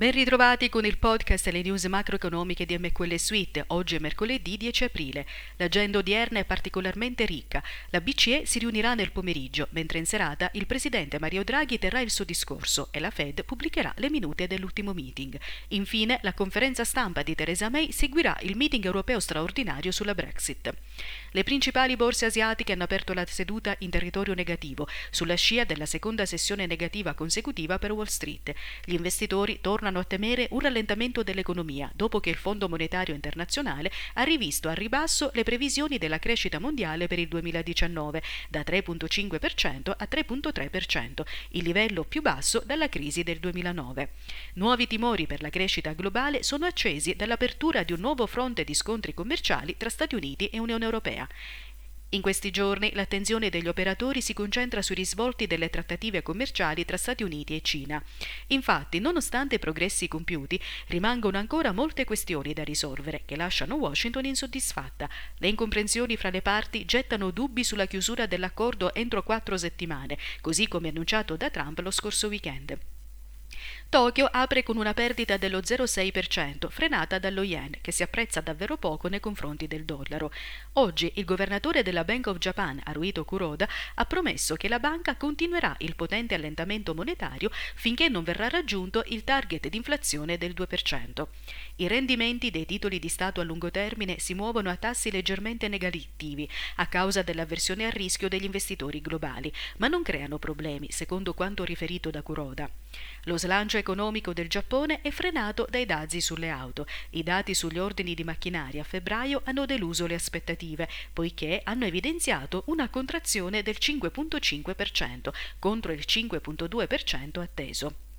Ben ritrovati con il podcast e le news macroeconomiche di MQL Suite. Oggi è mercoledì 10 aprile. L'agenda odierna è particolarmente ricca. La BCE si riunirà nel pomeriggio, mentre in serata il presidente Mario Draghi terrà il suo discorso e la Fed pubblicherà le minute dell'ultimo meeting. Infine, la conferenza stampa di Theresa May seguirà il meeting europeo straordinario sulla Brexit. Le principali borse asiatiche hanno aperto la seduta in territorio negativo, sulla scia della seconda sessione negativa consecutiva per Wall Street. Gli investitori tornano tornano a temere un rallentamento dell'economia dopo che il Fondo Monetario Internazionale ha rivisto a ribasso le previsioni della crescita mondiale per il 2019 da 3,5% a 3,3%, il livello più basso dalla crisi del 2009. Nuovi timori per la crescita globale sono accesi dall'apertura di un nuovo fronte di scontri commerciali tra Stati Uniti e Unione Europea. In questi giorni l'attenzione degli operatori si concentra sui risvolti delle trattative commerciali tra Stati Uniti e Cina. Infatti, nonostante i progressi compiuti, rimangono ancora molte questioni da risolvere che lasciano Washington insoddisfatta. Le incomprensioni fra le parti gettano dubbi sulla chiusura dell'accordo entro quattro settimane, così come annunciato da Trump lo scorso weekend. Tokyo apre con una perdita dello 0,6%, frenata dallo yen, che si apprezza davvero poco nei confronti del dollaro. Oggi il governatore della Bank of Japan, Haruhito Kuroda, ha promesso che la banca continuerà il potente allentamento monetario finché non verrà raggiunto il target di inflazione del 2%. I rendimenti dei titoli di Stato a lungo termine si muovono a tassi leggermente negativi a causa dell'avversione al rischio degli investitori globali, ma non creano problemi, secondo quanto riferito da Kuroda. Lo slancio economico del Giappone è frenato dai dazi sulle auto. I dati sugli ordini di macchinari a febbraio hanno deluso le aspettative, poiché hanno evidenziato una contrazione del 5,5% contro il 5,2% atteso.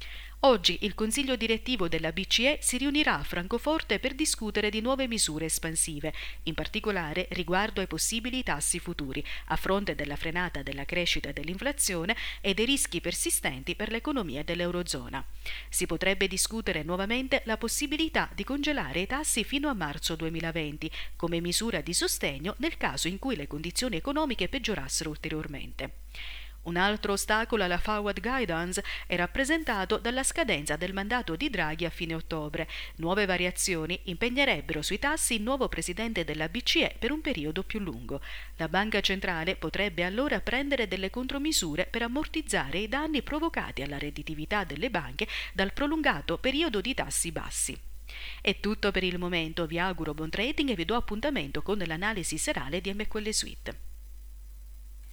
Oggi il Consiglio direttivo della BCE si riunirà a Francoforte per discutere di nuove misure espansive, in particolare riguardo ai possibili tassi futuri, a fronte della frenata della crescita e dell'inflazione e dei rischi persistenti per l'economia dell'Eurozona. Si potrebbe discutere nuovamente la possibilità di congelare i tassi fino a marzo 2020 come misura di sostegno nel caso in cui le condizioni economiche peggiorassero ulteriormente. Un altro ostacolo alla Forward Guidance è rappresentato dalla scadenza del mandato di Draghi a fine ottobre. Nuove variazioni impegnerebbero sui tassi il nuovo presidente della BCE per un periodo più lungo. La Banca Centrale potrebbe allora prendere delle contromisure per ammortizzare i danni provocati alla redditività delle banche dal prolungato periodo di tassi bassi. È tutto per il momento, vi auguro buon trading e vi do appuntamento con l'analisi serale di MQL Suite.